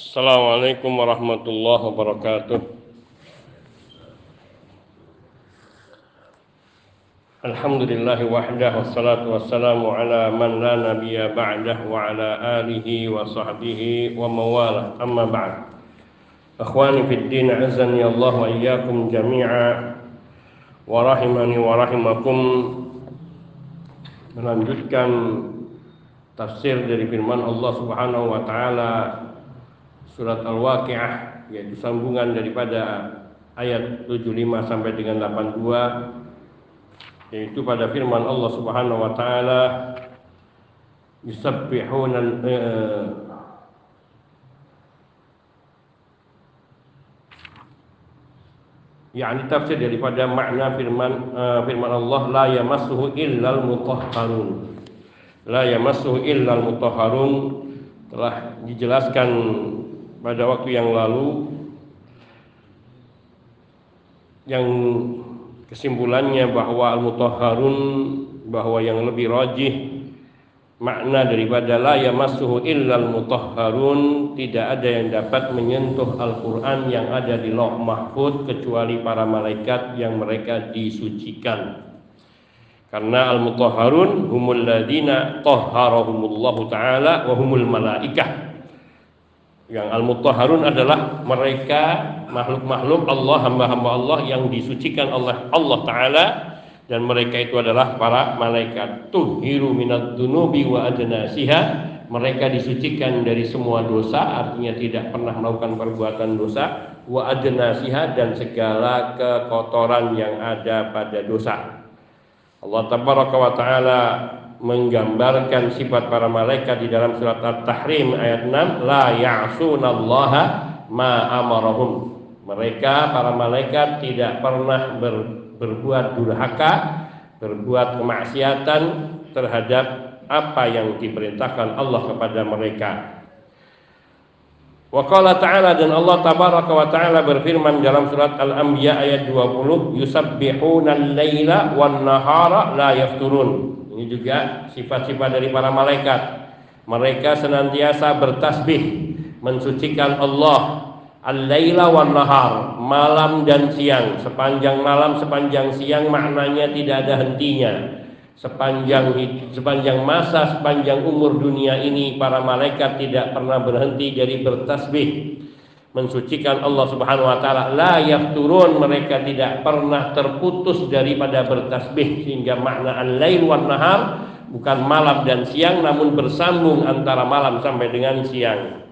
Assalamualaikum warahmatullahi wabarakatuh. Alhamdulillahi wahdah wassalatu wassalamu ala man la nabiyya ba'dah wa ala alihi wa sahbihi wa mawalah amma ba'd. Akhwani fid din azani Allah wa iyyakum jami'a. Wa melanjutkan tafsir dari firman Allah Subhanahu wa taala surat Al-Waqiah yaitu sambungan daripada ayat 75 sampai dengan 82 yaitu pada firman Allah Subhanahu wa taala yusabbihuna eh, yakni tafsir daripada makna firman uh, firman Allah la yamassuhu illal mutahharun. La yamassuhu illal mutahharun. Telah dijelaskan pada waktu yang lalu yang kesimpulannya bahwa al-mutahharun bahwa yang lebih rajih makna daripada la yamassuhu illal mutahharun tidak ada yang dapat menyentuh Al-Qur'an yang ada di Lauh Mahfud kecuali para malaikat yang mereka disucikan. Karena al-mutahharun humul ladina tahharahumullahu taala wa humul malaikah yang al-mutahharun adalah mereka makhluk-makhluk Allah hamba-hamba Allah yang disucikan oleh Allah taala. Dan mereka itu adalah para malaikat. Tuhiru minad dunubi wa adnasiha mereka disucikan dari semua dosa artinya tidak pernah melakukan perbuatan dosa. Wa adnasiha dan segala kekotoran yang ada pada dosa. Allah tabaraka wa taala menggambarkan sifat para malaikat di dalam surat At-Tahrim ayat 6 la ya'sunallaha ma amarahum. Mereka para malaikat tidak pernah ber, berbuat durhaka berbuat kemaksiatan terhadap apa yang diperintahkan Allah kepada mereka. Wa ta'ala dan Allah tabaraka wa ta'ala berfirman dalam surat Al-Anbiya ayat 20 yusabbihuna al-laila wan nahara la yafturun ini juga sifat-sifat dari para malaikat. Mereka senantiasa bertasbih, mensucikan Allah al-laila wan nahar, malam dan siang. Sepanjang malam, sepanjang siang maknanya tidak ada hentinya. Sepanjang sepanjang masa, sepanjang umur dunia ini para malaikat tidak pernah berhenti dari bertasbih mensucikan Allah Subhanahu wa taala la yafturun mereka tidak pernah terputus daripada bertasbih sehingga makna al-lail wan nahar bukan malam dan siang namun bersambung antara malam sampai dengan siang.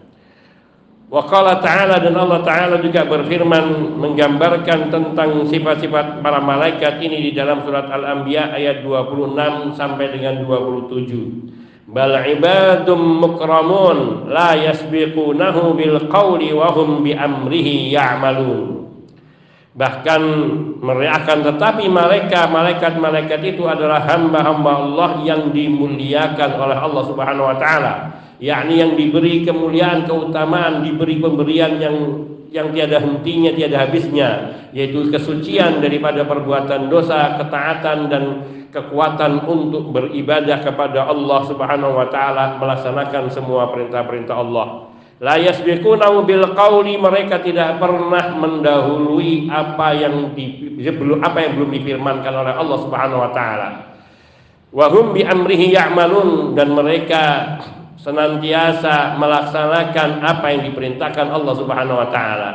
Wa qala ta'ala dan Allah taala juga berfirman menggambarkan tentang sifat-sifat para malaikat ini di dalam surat Al-Anbiya ayat 26 sampai dengan 27 bal ibadum mukramun la yasbiqunahu bil qawli wa hum bi amrihi ya'malun. Bahkan mereka akan tetapi mereka malaikat-malaikat itu adalah hamba-hamba Allah yang dimuliakan oleh Allah Subhanahu wa taala. Yakni yang diberi kemuliaan keutamaan diberi pemberian yang yang tiada hentinya tiada habisnya. Yaitu kesucian daripada perbuatan dosa ketaatan dan kekuatan untuk beribadah kepada Allah Subhanahu wa taala melaksanakan semua perintah-perintah Allah. La yasbiqunahu bil qawli mereka tidak pernah mendahului apa yang di, apa yang belum difirmankan oleh Allah Subhanahu wa taala. Wa hum bi amrihi ya'malun dan mereka senantiasa melaksanakan apa yang diperintahkan Allah Subhanahu wa taala.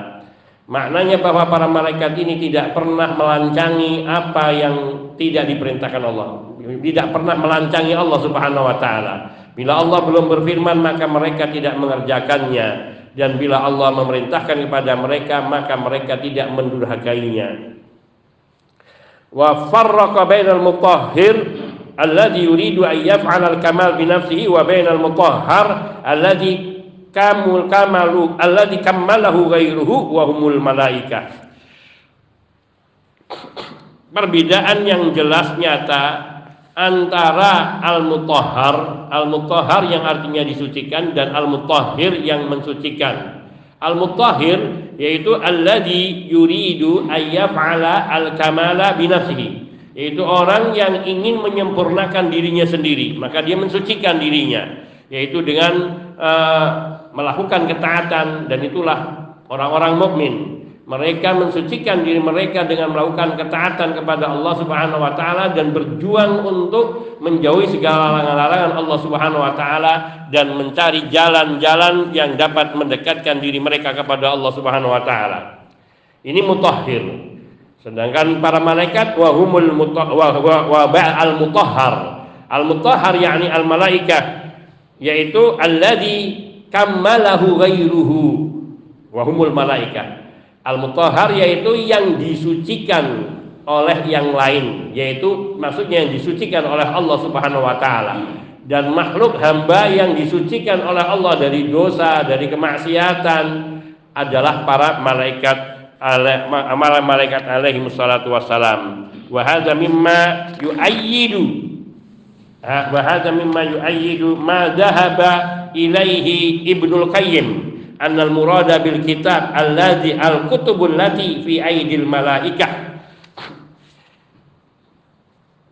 Maknanya bahwa para malaikat ini tidak pernah melancangi apa yang tidak diperintahkan Allah. Tidak pernah melancangi Allah Subhanahu wa taala. Bila Allah belum berfirman maka mereka tidak mengerjakannya dan bila Allah memerintahkan kepada mereka maka mereka tidak mendurhakainya. Wa farraqa bainal mutahhir alladhi yuridu an yaf'ala al-kamal bi nafsihi wa bainal mutahhar alladhi kamul kamalu alladzi kammalahu ghairuhu wa humul malaika perbedaan yang jelas nyata antara al-mutahhar al-mutahhar yang artinya disucikan dan al-mutahhir yang mensucikan. Al-mutahhir yaitu alladzi yuridu ayyaf'ala al-kamala bi nafsihi yaitu orang yang ingin menyempurnakan dirinya sendiri maka dia mensucikan dirinya. Yaitu dengan uh, melakukan ketaatan dan itulah orang-orang mukmin. Mereka mensucikan diri mereka dengan melakukan ketaatan kepada Allah Subhanahu wa taala dan berjuang untuk menjauhi segala larangan-larangan Allah Subhanahu wa taala dan mencari jalan-jalan yang dapat mendekatkan diri mereka kepada Allah Subhanahu wa taala. Ini mutahhir. Sedangkan para malaikat wa humul wa, al mutahhar. Al mutahhar yakni al malaikah yaitu alladzi kammalahu ghairuhu wa humul malaikah Al-mutahhar yaitu yang disucikan oleh yang lain, yaitu maksudnya yang disucikan oleh Allah Subhanahu wa taala. Dan makhluk hamba yang disucikan oleh Allah dari dosa, dari kemaksiatan adalah para malaikat amal malaikat alaihi wassalatu wassalam. Wa hadza mimma yu'ayyidu wa hadza mimma yu'ayyidu ma dhahaba ilaihi Ibnul Qayyim annal murada bil kitab alladzi al kutubul lati fi aidil malaikah.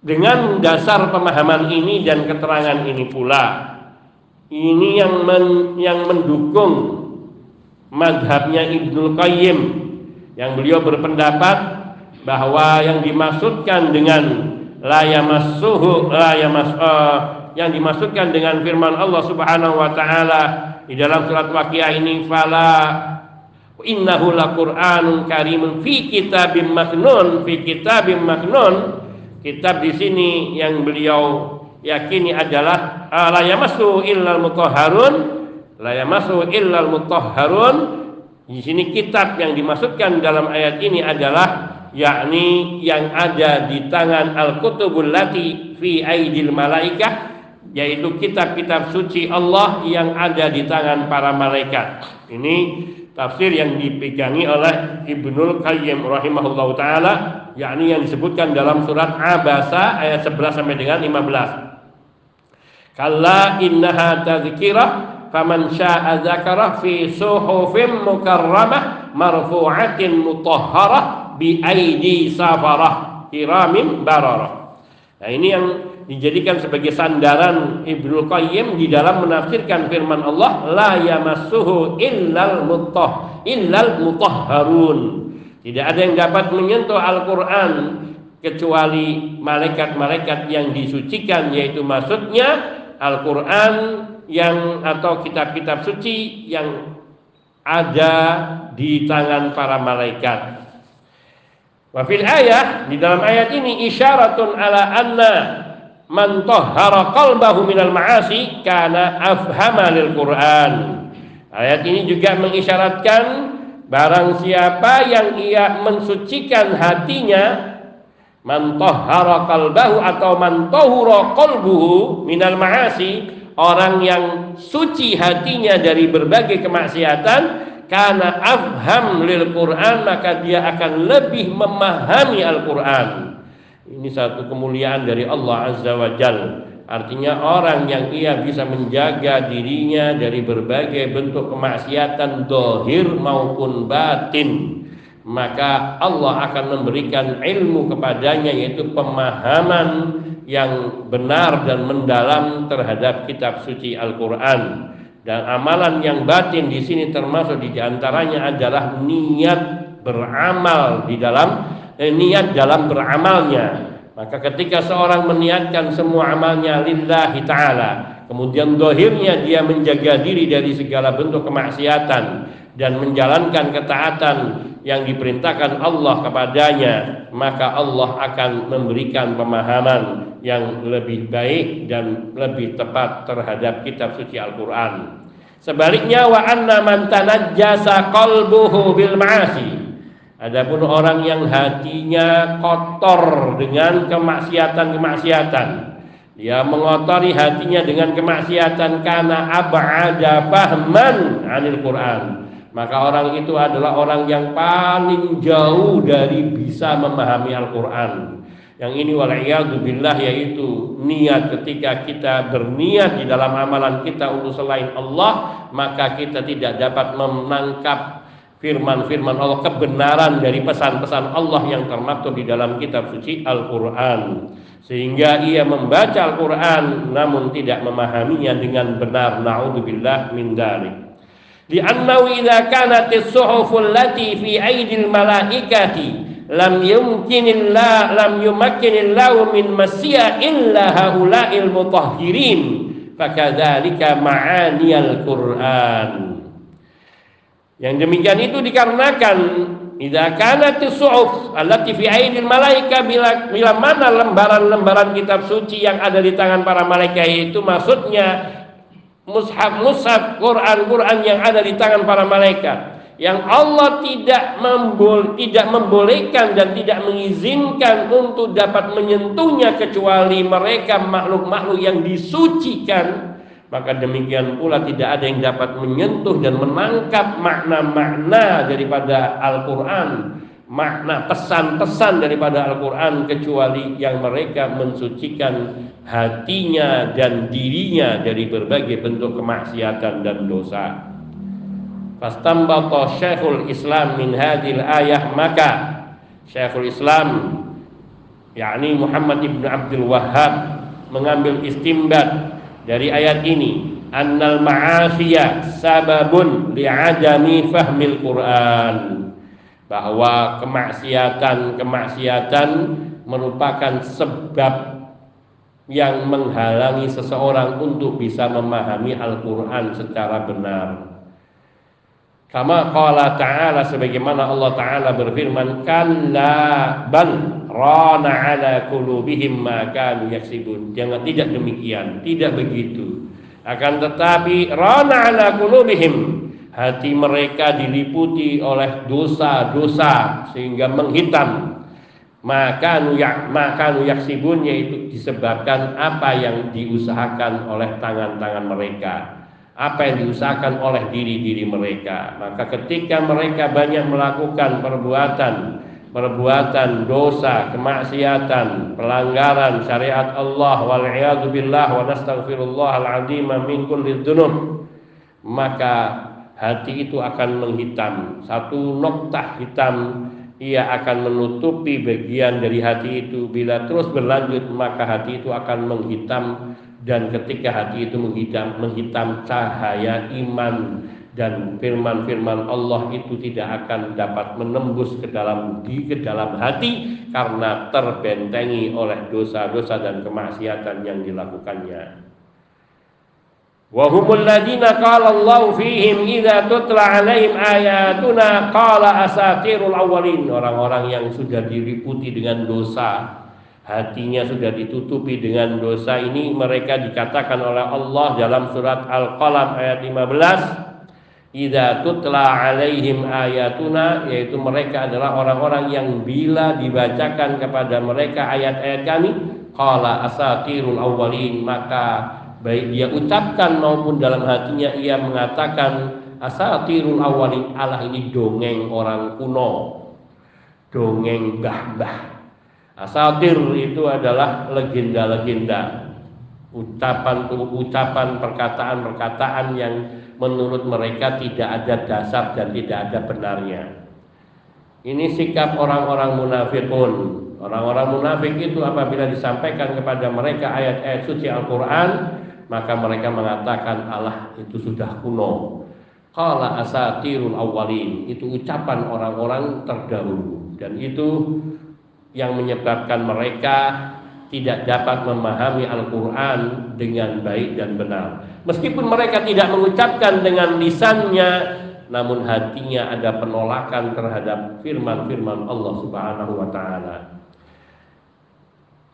Dengan dasar pemahaman ini dan keterangan ini pula ini yang men, yang mendukung madhabnya Ibnu Qayyim yang beliau berpendapat bahwa yang dimaksudkan dengan la yamassuhu uh, yang dimaksudkan dengan firman Allah Subhanahu wa taala di dalam surat Waqiah ini fala innahu laqur'anun karimun fi kitabim maknun fi kitabim maknun. Kitab di sini yang beliau yakini adalah ah, la yamassu illal mutahharun. La yamassu illal mutahharun. Di sini kitab yang dimaksudkan dalam ayat ini adalah yakni yang ada di tangan al-kutubul lati fi aidil malaikah yaitu kitab-kitab suci Allah yang ada di tangan para malaikat. Ini tafsir yang dipegangi oleh Ibnul Qayyim rahimahullah taala yakni yang disebutkan dalam surat Abasa ayat 11 sampai dengan 15. Kalla innaha tadhkirah faman syaa'a dzakara fi suhufim mukarramah marfu'atin mutahharah bi aidi safarah kiramin bararah. Nah, ini yang dijadikan sebagai sandaran Ibnu Qayyim di dalam menafsirkan firman Allah la yamassuhu illal mutah illal mutahharun. Tidak ada yang dapat menyentuh Al-Qur'an kecuali malaikat-malaikat yang disucikan yaitu maksudnya Al-Qur'an yang atau kitab-kitab suci yang ada di tangan para malaikat. Wa fil ayah di dalam ayat ini isyaratun ala anna man tahhara qalbahu minal ma'asi kana afhama lil Qur'an. Ayat ini juga mengisyaratkan barang siapa yang ia mensucikan hatinya man tahhara qalbahu atau man tahura qalbuhu minal ma'asi orang yang suci hatinya dari berbagai kemaksiatan karena afham lil Quran maka dia akan lebih memahami Al-Quran ini satu kemuliaan dari Allah Azza wa Jal. Artinya orang yang ia bisa menjaga dirinya dari berbagai bentuk kemaksiatan dohir maupun batin maka Allah akan memberikan ilmu kepadanya yaitu pemahaman yang benar dan mendalam terhadap kitab suci Al-Qur'an dan amalan yang batin di sini termasuk di antaranya adalah niat beramal di dalam eh, niat dalam beramalnya. Maka ketika seorang meniatkan semua amalnya lillahi ta'ala Kemudian dohirnya dia menjaga diri dari segala bentuk kemaksiatan Dan menjalankan ketaatan yang diperintahkan Allah kepadanya Maka Allah akan memberikan pemahaman yang lebih baik dan lebih tepat terhadap kitab suci Al-Quran Sebaliknya wa anna man tanajjasa qalbuhu bil ma'asi Adapun orang yang hatinya kotor dengan kemaksiatan-kemaksiatan, dia mengotori hatinya dengan kemaksiatan karena ab'ada fahman anil Quran. Maka orang itu adalah orang yang paling jauh dari bisa memahami Al-Quran. Yang ini billah yaitu niat ketika kita berniat di dalam amalan kita untuk selain Allah, maka kita tidak dapat menangkap firman-firman Allah kebenaran dari pesan-pesan Allah yang termaktub di dalam kitab suci Al-Qur'an. Sehingga ia membaca Al-Qur'an namun tidak memahaminya dengan benar. Naudzubillah min dzalik Li'annahu idza kanat as-suhuf allati fi aidil malaikati lam yumkinillah lam yumakkinillahu min masya illa haula'il mutahhirin. Fakadzalika ma'aniyal Qur'an yang demikian itu dikarenakan Idza kanat suhuf allati fi aidil malaika bila, bila mana lembaran-lembaran kitab suci yang ada di tangan para malaikat itu maksudnya mushaf-mushaf Quran-Quran yang ada di tangan para malaikat yang Allah tidak membol, tidak membolehkan dan tidak mengizinkan untuk dapat menyentuhnya kecuali mereka makhluk-makhluk yang disucikan maka demikian pula tidak ada yang dapat menyentuh dan menangkap makna-makna daripada Al-Qur'an makna pesan-pesan daripada Al-Quran kecuali yang mereka mensucikan hatinya dan dirinya dari berbagai bentuk kemaksiatan dan dosa. Fastambata Syekhul Islam min hadil ayah maka Syekhul Islam yakni Muhammad ibn Abdul Wahhab mengambil istimbat dari ayat ini annal ma'asiyah sababun li'adami fahmil Quran bahwa kemaksiatan-kemaksiatan merupakan sebab yang menghalangi seseorang untuk bisa memahami Al-Quran secara benar. Kama qala ta'ala sebagaimana Allah Ta'ala berfirman Kalla bal rana ala kulubihim ma kanu yaksibun. Jangan tidak demikian, tidak begitu. Akan tetapi rana ala kulubihim Hati mereka diliputi oleh dosa-dosa Sehingga menghitam. Maka nuyak maka yaksibun yaitu disebabkan apa yang diusahakan oleh tangan-tangan mereka. Apa yang diusahakan oleh diri-diri mereka. Maka ketika mereka banyak melakukan perbuatan perbuatan dosa, kemaksiatan, pelanggaran syariat Allah wal billah wa nastaghfirullah al-azim min kulli dzunub maka hati itu akan menghitam. Satu noktah hitam ia akan menutupi bagian dari hati itu. Bila terus berlanjut maka hati itu akan menghitam. Dan ketika hati itu menghitam, menghitam cahaya iman dan firman-firman Allah itu tidak akan dapat menembus ke dalam di ke dalam hati karena terbentengi oleh dosa-dosa dan kemaksiatan yang dilakukannya. Wa humul ladina qala Allah fihim idza tutla alaihim ayatuna qala asatirul awwalin orang-orang yang sudah diliputi dengan dosa hatinya sudah ditutupi dengan dosa ini mereka dikatakan oleh Allah dalam surat Al-Qalam ayat 15 Idza tutla alaihim ayatuna yaitu mereka adalah orang-orang yang bila dibacakan kepada mereka ayat-ayat kami qala asatirul awwalin maka baik dia ucapkan maupun dalam hatinya ia mengatakan asatirul awwalin Allah ini dongeng orang kuno. Dongeng mbah-mbah. Asatir itu adalah legenda-legenda. Ucapan-ucapan perkataan-perkataan yang menurut mereka tidak ada dasar dan tidak ada benarnya. Ini sikap orang-orang munafikun. Orang-orang munafik itu apabila disampaikan kepada mereka ayat-ayat suci Al-Qur'an, maka mereka mengatakan Allah itu sudah kuno. Qala asatirul awwalin, itu ucapan orang-orang terdahulu dan itu yang menyebabkan mereka tidak dapat memahami Al-Quran dengan baik dan benar. Meskipun mereka tidak mengucapkan dengan lisannya, namun hatinya ada penolakan terhadap firman-firman Allah Subhanahu wa taala.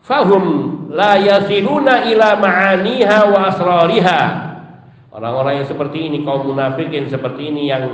Fahum la yasiluna ila ma'aniha wa asrariha. Orang-orang yang seperti ini kaum munafikin seperti ini yang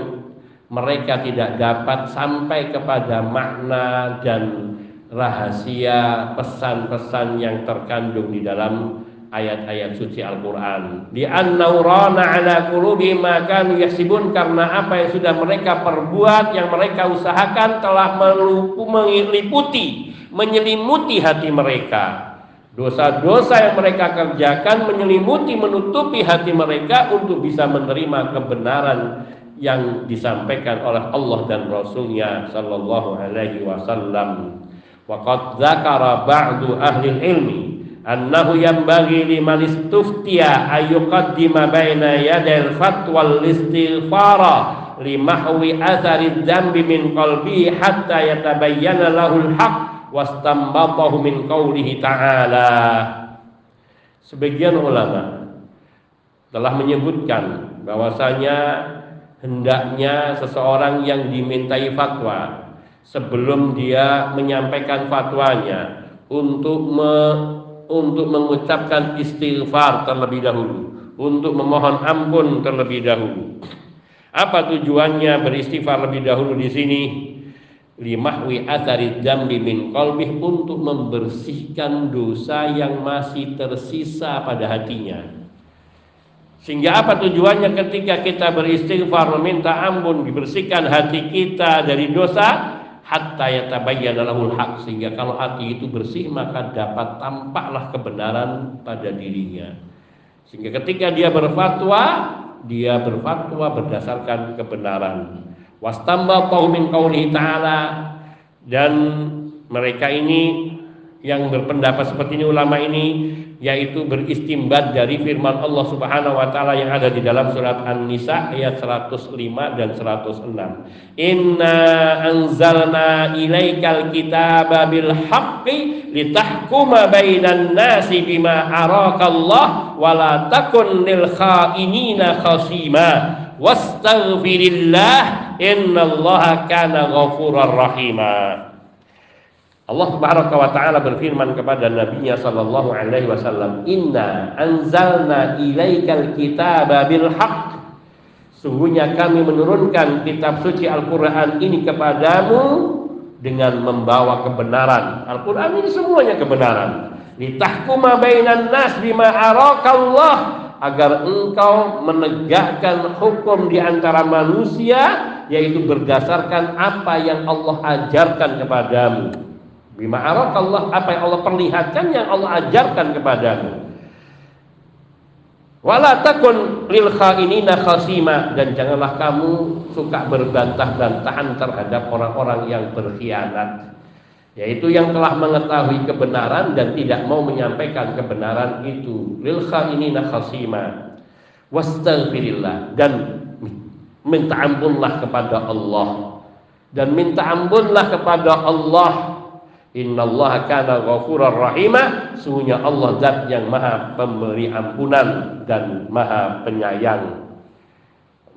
mereka tidak dapat sampai kepada makna dan rahasia pesan-pesan yang terkandung di dalam ayat-ayat suci Al-Quran. Di an-naurana ala qulubi maka yaksibun karena apa yang sudah mereka perbuat, yang mereka usahakan telah melupu, meliputi, menyelimuti hati mereka. Dosa-dosa yang mereka kerjakan menyelimuti, menutupi hati mereka untuk bisa menerima kebenaran yang disampaikan oleh Allah dan Rasulnya Sallallahu Alaihi Wasallam. Waqad zakara ba'du ahli ilmi annahu yanbaghi liman istuftiya ayyuqaddima baina yadil fatwa istighfara limahwi athari dzambi min qalbi hatta yatabayyana lahul haq wastambatahu min qawlihi ta'ala. Sebagian ulama telah menyebutkan bahwasanya hendaknya seseorang yang dimintai fatwa sebelum dia menyampaikan fatwanya untuk me, untuk mengucapkan istighfar terlebih dahulu, untuk memohon ampun terlebih dahulu. Apa tujuannya beristighfar lebih dahulu di sini? Limahwi atari dambi min qalbih untuk membersihkan dosa yang masih tersisa pada hatinya sehingga apa tujuannya ketika kita beristighfar meminta ampun dibersihkan hati kita dari dosa hatta yatabayyana lahul haq sehingga kalau hati itu bersih maka dapat tampaklah kebenaran pada dirinya. Sehingga ketika dia berfatwa dia berfatwa berdasarkan kebenaran. Wastamba min qaulihi ta'ala dan mereka ini yang berpendapat seperti ini ulama ini yaitu beristimbat dari firman Allah Subhanahu wa taala yang ada di dalam surat An-Nisa ayat 105 dan 106. Inna anzalna ilaikal kitaba bil haqqi litahkuma bainan nasi bima arakallah wa la takun lil khainina khasima wastaghfirillah innallaha kana ghafurar rahima. Allah Subhanahu wa taala berfirman kepada nabinya sallallahu alaihi wasallam, "Inna anzalna ilaikal kitaba bil haqq." Sungguhnya kami menurunkan kitab suci Al-Qur'an ini kepadamu dengan membawa kebenaran. Al-Qur'an ini semuanya kebenaran. Litahkuma bainan nas bima arakallah agar engkau menegakkan hukum di antara manusia yaitu berdasarkan apa yang Allah ajarkan kepadamu. Bima Allah apa yang Allah perlihatkan yang Allah ajarkan kepadamu. Wala takun lil khainina khasima dan janganlah kamu suka berbantah-bantahan terhadap orang-orang yang berkhianat yaitu yang telah mengetahui kebenaran dan tidak mau menyampaikan kebenaran itu lil khainina khasima wastaghfirillah dan minta ampunlah kepada Allah dan minta ampunlah kepada Allah Innallaha kana ghafurar rahima. Sungguhnya Allah zat yang maha pemberi ampunan dan maha penyayang.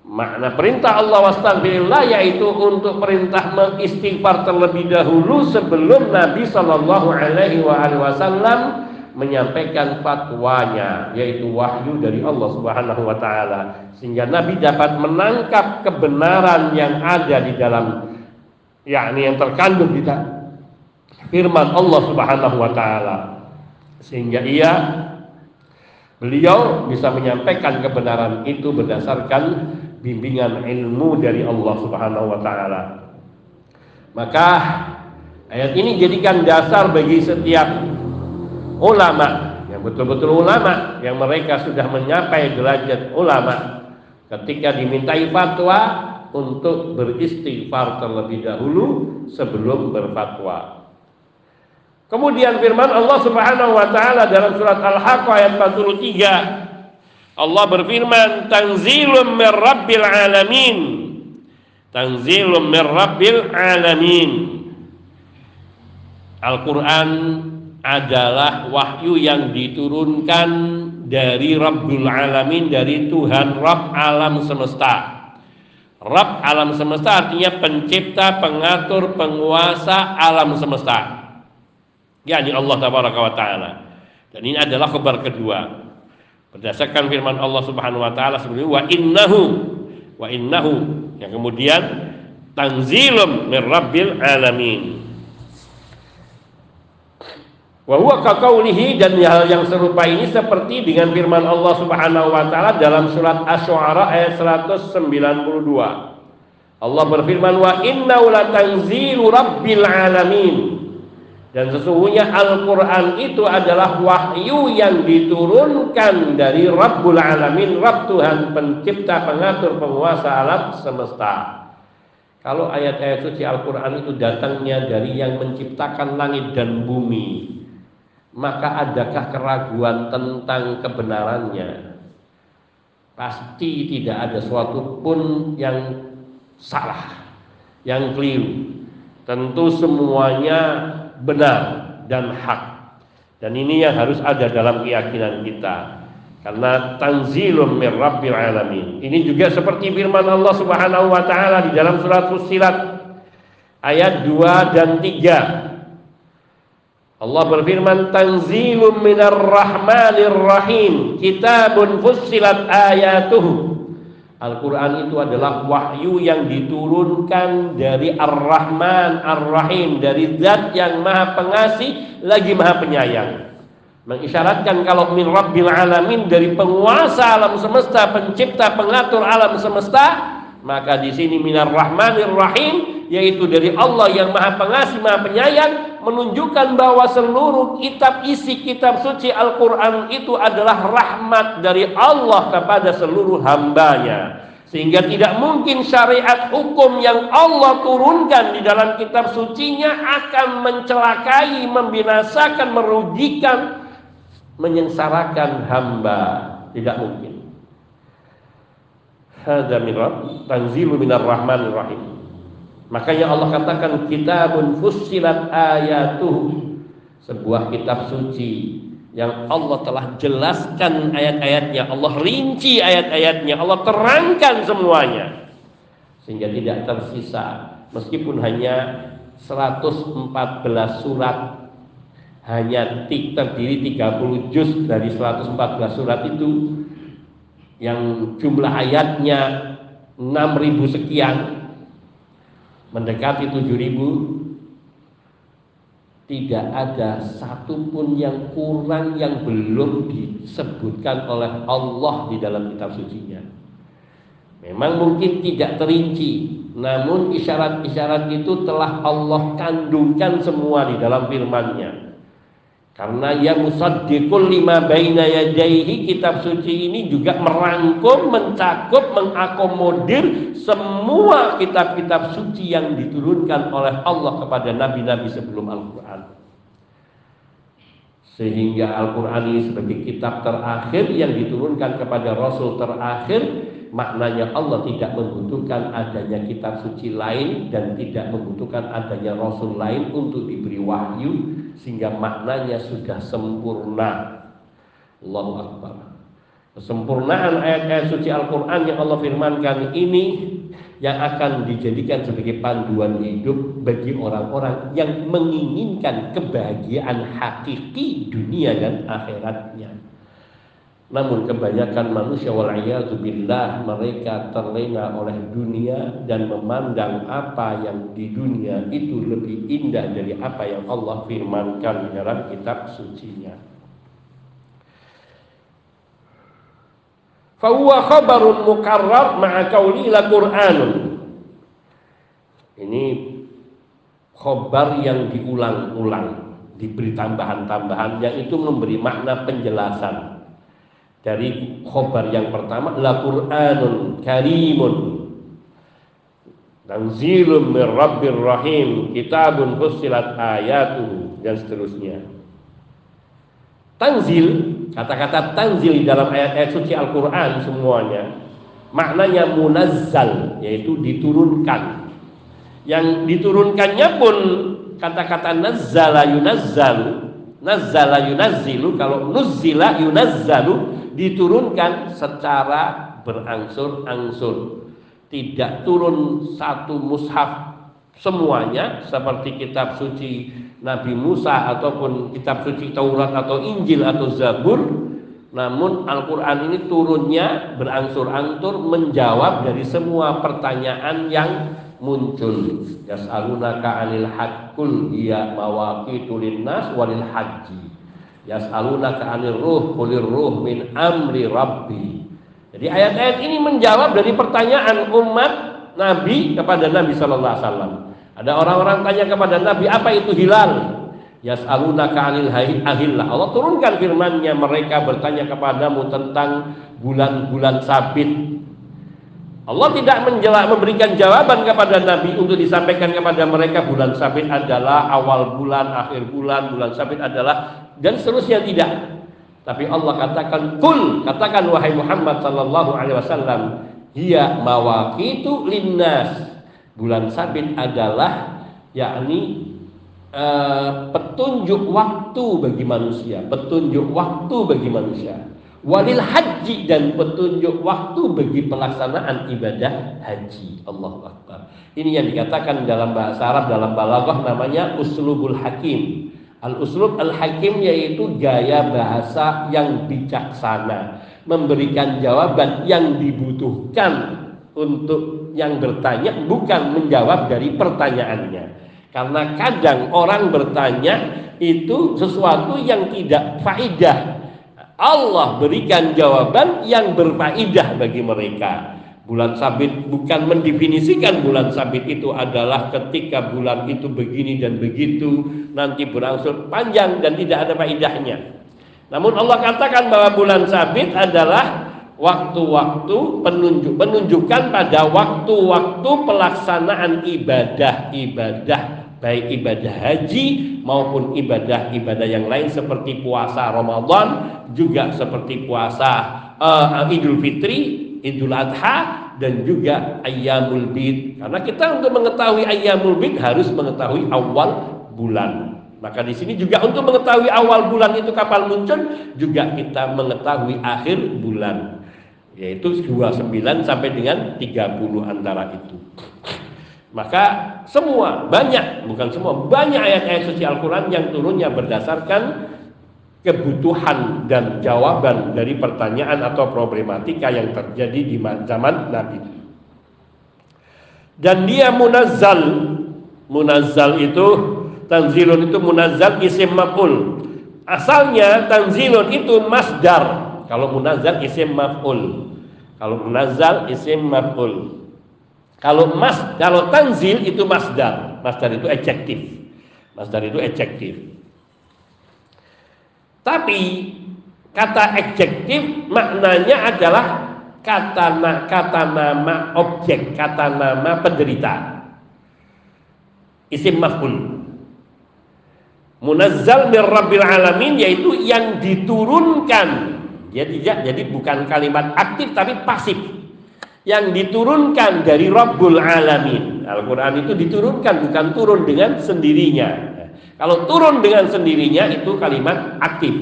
Makna perintah Allah wastaghfirillah yaitu untuk perintah mengistighfar terlebih dahulu sebelum Nabi Shallallahu Alaihi Wasallam menyampaikan fatwanya yaitu wahyu dari Allah Subhanahu Wa Taala. Sehingga Nabi dapat menangkap kebenaran yang ada di dalam yakni yang terkandung di firman Allah Subhanahu wa taala. Sehingga ia beliau bisa menyampaikan kebenaran itu berdasarkan bimbingan ilmu dari Allah Subhanahu wa taala. Maka ayat ini jadikan dasar bagi setiap ulama yang betul-betul ulama yang mereka sudah menyapai derajat ulama ketika dimintai fatwa untuk beristighfar terlebih dahulu sebelum berfatwa. Kemudian firman Allah Subhanahu wa taala dalam surat Al-Haqqah ayat 43 Allah berfirman tanzilum mir rabbil alamin. Tanzilum mir rabbil alamin. Al-Qur'an adalah wahyu yang diturunkan dari Rabbul Alamin dari Tuhan Rabb alam semesta. Rabb alam semesta artinya pencipta, pengatur, penguasa alam semesta yakni Allah tabaraka wa taala. Dan ini adalah kabar kedua. Berdasarkan firman Allah Subhanahu wa taala sebelumnya wa innahu wa innahu yang kemudian tanzilum min rabbil alamin. Wa huwa kaqaulihi dan hal yang serupa ini seperti dengan firman Allah Subhanahu wa taala dalam surat Asy-Syu'ara ayat 192. Allah berfirman wa innahu rabbil alamin. Dan sesungguhnya Al-Quran itu adalah wahyu yang diturunkan dari Rabbul Alamin, Rabb Tuhan pencipta, pengatur, penguasa alam semesta. Kalau ayat-ayat suci Al-Quran itu datangnya dari yang menciptakan langit dan bumi. maka adakah keraguan tentang kebenarannya? Pasti tidak ada suatu pun yang salah, yang keliru. Tentu semuanya benar dan hak. Dan ini yang harus ada dalam keyakinan kita. Karena tanzilum min rabbil alamin. Ini juga seperti firman Allah Subhanahu wa taala di dalam surat Fussilat ayat 2 dan 3. Allah berfirman tanzilum minar rahmanir rahim kitabun fussilat ayatuhu Al-Quran itu adalah wahyu yang diturunkan dari Ar-Rahman Ar-Rahim Dari zat yang maha pengasih lagi maha penyayang. Mengisyaratkan kalau min Rabbil Alamin dari penguasa alam semesta Pencipta pengatur alam semesta Maka di sini minar Rahmanir Rahim Yaitu dari Allah yang maha pengasih maha penyayang Menunjukkan bahwa seluruh kitab isi kitab suci Al-Quran itu adalah rahmat dari Allah kepada seluruh hambanya. Sehingga tidak mungkin syariat hukum yang Allah turunkan di dalam kitab sucinya akan mencelakai, membinasakan, merugikan, menyengsarakan hamba. Tidak mungkin. Min tanzilu minar rahmanir rahim. Makanya Allah katakan kitabun fussilat ayatuh. Sebuah kitab suci yang Allah telah jelaskan ayat-ayatnya, Allah rinci ayat-ayatnya, Allah terangkan semuanya. Sehingga tidak tersisa meskipun hanya 114 surat hanya terdiri 30 juz dari 114 surat itu yang jumlah ayatnya 6000 sekian mendekati 7000 tidak ada satupun yang kurang yang belum disebutkan oleh Allah di dalam kitab sucinya. Memang mungkin tidak terinci, namun isyarat-isyarat itu telah Allah kandungkan semua di dalam firman-Nya. Karena ya musaddiqul lima baina yadaihi kitab suci ini juga merangkum, mencakup, mengakomodir semua kitab-kitab suci yang diturunkan oleh Allah kepada nabi-nabi sebelum Al-Qur'an. Sehingga Al-Qur'an ini sebagai kitab terakhir yang diturunkan kepada rasul terakhir, maknanya Allah tidak membutuhkan adanya kitab suci lain dan tidak membutuhkan adanya rasul lain untuk diberi wahyu sehingga maknanya sudah sempurna. Allahu Akbar. Kesempurnaan ayat-ayat suci Al-Quran yang Allah firmankan ini yang akan dijadikan sebagai panduan hidup bagi orang-orang yang menginginkan kebahagiaan hakiki dunia dan akhiratnya. Namun kebanyakan manusia billah mereka terlena oleh dunia dan memandang apa yang di dunia itu lebih indah dari apa yang Allah firmankan di dalam kitab sucinya. Fahuwa khabarun mukarrar ma'a Qur'anun. Ini khobar yang diulang-ulang, diberi tambahan-tambahan yang itu memberi makna penjelasan dari khobar yang pertama la Qur'anun karimun. Tanzilum min rabbir rahim. Kitabun fussilat ayatuhu. Dan seterusnya. Tanzil kata-kata tanzil dalam ayat-ayat suci Al-Qur'an semuanya maknanya munazzal yaitu diturunkan. Yang diturunkannya pun kata-kata nazzala yunazzalu nazzala yunazzilu kalau nuzzila yunazzalu diturunkan secara berangsur-angsur. Tidak turun satu mushaf semuanya seperti kitab suci Nabi Musa ataupun kitab suci Taurat atau Injil atau Zabur. Namun Al-Quran ini turunnya berangsur-angsur menjawab dari semua pertanyaan yang muncul. Yas'alunaka anil hakul iya mawaqitu linnas walil haji Yas'alunaka 'anil ruh, qulir ruh min amri rabbi. Jadi ayat-ayat ini menjawab dari pertanyaan umat Nabi kepada Nabi sallallahu alaihi wasallam. Ada orang-orang tanya kepada Nabi, apa itu hilal? Yas'alunaka 'anil ahillah. Allah turunkan firman-Nya, mereka bertanya kepadamu tentang bulan-bulan sabit. Allah tidak menjelak memberikan jawaban kepada Nabi untuk disampaikan kepada mereka bulan sabit adalah awal bulan, akhir bulan, bulan sabit adalah dan seterusnya tidak. Tapi Allah katakan kul, katakan wahai Muhammad sallallahu alaihi wasallam, hiya mawaqitu linnas. Bulan sabit adalah yakni uh, petunjuk waktu bagi manusia, petunjuk waktu bagi manusia. Walil haji dan petunjuk waktu bagi pelaksanaan ibadah haji. Allahu Akbar. Ini yang dikatakan dalam bahasa Arab dalam balaghah namanya uslubul hakim. Al-uslub al-hakim yaitu gaya bahasa yang bijaksana, memberikan jawaban yang dibutuhkan untuk yang bertanya bukan menjawab dari pertanyaannya. Karena kadang orang bertanya itu sesuatu yang tidak faidah. Allah berikan jawaban yang berfaidah bagi mereka. Bulan sabit bukan mendefinisikan bulan sabit itu adalah ketika bulan itu begini dan begitu nanti berangsur panjang dan tidak ada faidahnya. Namun Allah katakan bahwa bulan sabit adalah waktu-waktu penunjuk menunjukkan pada waktu-waktu pelaksanaan ibadah-ibadah baik ibadah haji maupun ibadah-ibadah yang lain seperti puasa Ramadan juga seperti puasa uh, Idul Fitri Idul Adha dan juga Ayyamul Bid. Karena kita untuk mengetahui Ayyamul Bid harus mengetahui awal bulan. Maka di sini juga untuk mengetahui awal bulan itu kapan muncul juga kita mengetahui akhir bulan yaitu 29 sampai dengan 30 antara itu. Maka semua banyak bukan semua banyak ayat-ayat suci Al-Qur'an yang turunnya berdasarkan kebutuhan dan jawaban dari pertanyaan atau problematika yang terjadi di zaman Nabi. Dan dia munazzal. Munazzal itu tanzilun itu munazzal isim maf'ul. Asalnya tanzilun itu masdar. Kalau munazzal isim maf'ul. Kalau munazzal isim maf'ul. Kalau mas kalau tanzil itu masdar. Masdar itu adjektif. Masdar itu adjektif. Tapi kata adjektif maknanya adalah kata kata nama objek, kata nama penderita. Isim maf'ul. Munazzal min Rabbil alamin yaitu yang diturunkan. Jadi jadi bukan kalimat aktif tapi pasif. Yang diturunkan dari Rabbul alamin. Al-Qur'an itu diturunkan bukan turun dengan sendirinya. Kalau turun dengan sendirinya itu kalimat aktif.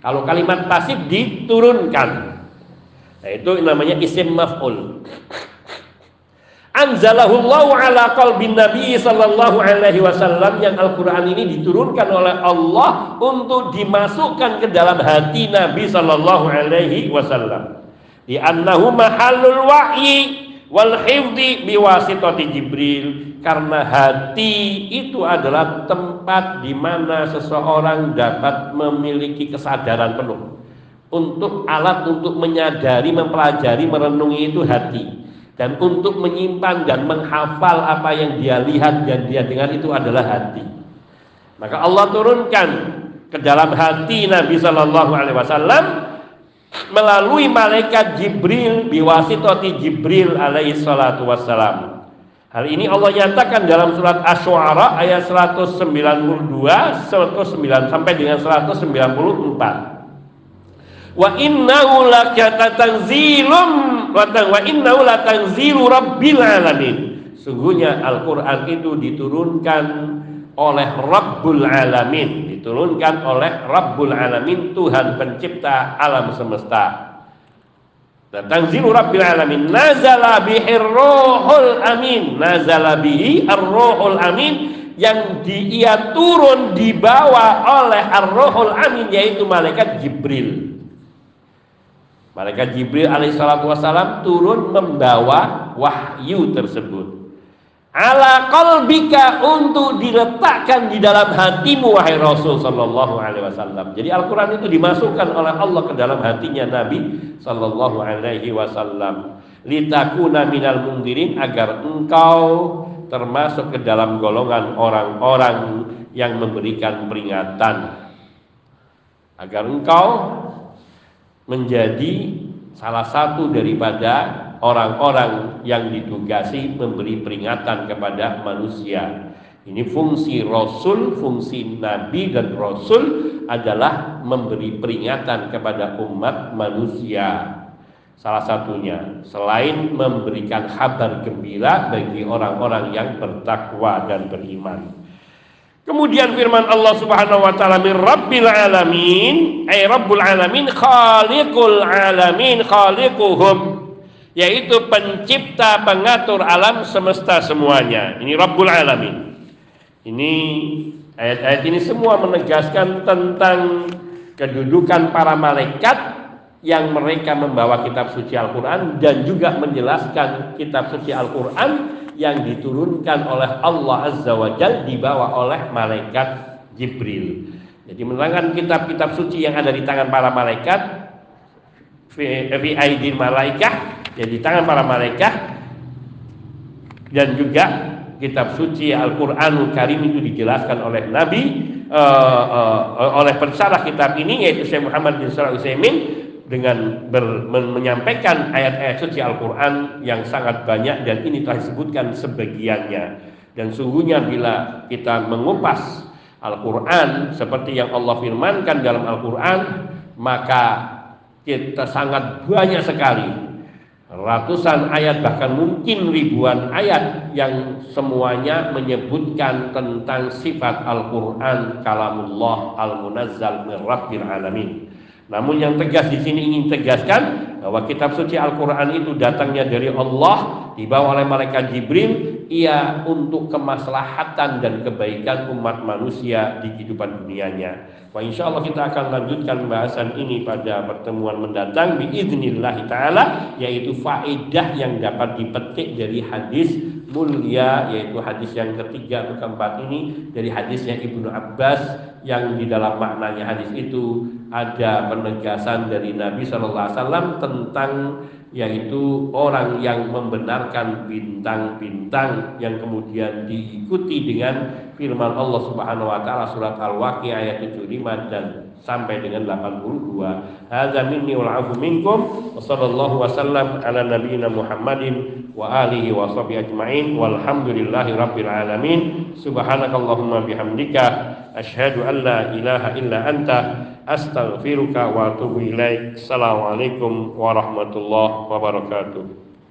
Kalau kalimat pasif diturunkan. Nah, itu namanya isim maf'ul. Anzalahullahu ala qalbin Nabi sallallahu alaihi wasallam yang Al-Qur'an ini diturunkan oleh Allah untuk dimasukkan ke dalam hati Nabi sallallahu alaihi wasallam. Di annahu mahallul wahyi wal hifdi biwasitati Jibril. Karena hati itu adalah tempat di mana seseorang dapat memiliki kesadaran penuh. Untuk alat untuk menyadari, mempelajari, merenungi itu hati. Dan untuk menyimpan dan menghafal apa yang dia lihat dan dia dengar itu adalah hati. Maka Allah turunkan ke dalam hati Nabi Shallallahu Alaihi Wasallam melalui malaikat Jibril biwasitoti Jibril alaihi salatu wassalam Hal ini Allah nyatakan dalam surat Asy-Syu'ara ayat 192 109 sampai dengan 194. Wa innahu lakatanzilum wa innahu latanzilu rabbil alamin. Sungguhnya Al-Qur'an itu diturunkan oleh Rabbul Alamin, diturunkan oleh Rabbul Alamin Tuhan pencipta alam semesta. Dan tanzilu rabbil alamin nazala bihi ruhul amin nazala bihi ar-ruhul amin yang di, ia turun dibawa oleh ar-ruhul amin yaitu malaikat Jibril. Malaikat Jibril alaihissalatu wassalam turun membawa wahyu tersebut ala qalbika untuk diletakkan di dalam hatimu wahai Rasul sallallahu alaihi wasallam. Jadi Al-Qur'an itu dimasukkan oleh Allah ke dalam hatinya Nabi sallallahu alaihi wasallam. Litakuna minal mundirin agar engkau termasuk ke dalam golongan orang-orang yang memberikan peringatan. Agar engkau menjadi salah satu daripada orang-orang yang ditugasi memberi peringatan kepada manusia. Ini fungsi Rasul, fungsi Nabi dan Rasul adalah memberi peringatan kepada umat manusia. Salah satunya selain memberikan kabar gembira bagi orang-orang yang bertakwa dan beriman. Kemudian firman Allah Subhanahu wa taala min rabbil alamin ay rabbul alamin khaliqul alamin khaliquhum yaitu pencipta pengatur alam semesta semuanya. Ini rabbul alamin. Ini ayat-ayat ini semua menegaskan tentang kedudukan para malaikat yang mereka membawa kitab suci Al-Quran dan juga menjelaskan kitab suci Al-Quran yang diturunkan oleh Allah Azza wa Jal dibawa oleh malaikat Jibril. Jadi menerangkan kitab-kitab suci yang ada di tangan para malaikat fi malaikah jadi di tangan para malaikat dan juga kitab suci Al-Qur'anul Karim itu dijelaskan oleh Nabi uh, uh, oleh pensyarah kitab ini yaitu Syekh Muhammad bin Shalih Utsaimin dengan ber, menyampaikan ayat-ayat suci Al-Quran yang sangat banyak dan ini telah disebutkan sebagiannya. Dan sungguhnya bila kita mengupas Al-Quran seperti yang Allah firmankan dalam Al-Quran maka kita sangat banyak sekali ratusan ayat bahkan mungkin ribuan ayat yang semuanya menyebutkan tentang sifat Al-Quran kalamullah al-munazzal min alamin. Namun yang tegas di sini ingin tegaskan bahwa kitab suci Al-Quran itu datangnya dari Allah, dibawa oleh malaikat Jibril, ia untuk kemaslahatan dan kebaikan umat manusia di kehidupan dunianya. Wah insya Allah kita akan lanjutkan bahasan ini pada pertemuan mendatang biiznillah ta'ala yaitu faedah yang dapat dipetik dari hadis mulia yaitu hadis yang ketiga atau keempat ini dari hadisnya Ibnu Abbas yang di dalam maknanya hadis itu ada penegasan dari Nabi Shallallahu Alaihi Wasallam tentang yaitu orang yang membenarkan bintang-bintang yang kemudian diikuti dengan firman Allah Subhanahu wa taala surat Al-Waqiah ayat 75 dan sampai dengan 82. Hadza minni wal afu minkum wa sallallahu wasallam ala nabiyyina Muhammadin wa alihi wa sahbihi ajmain walhamdulillahi rabbil alamin. Subhanakallahumma bihamdika asyhadu an la ilaha illa anta astaghfiruka wa atubu ilaik. Assalamualaikum warahmatullahi wabarakatuh.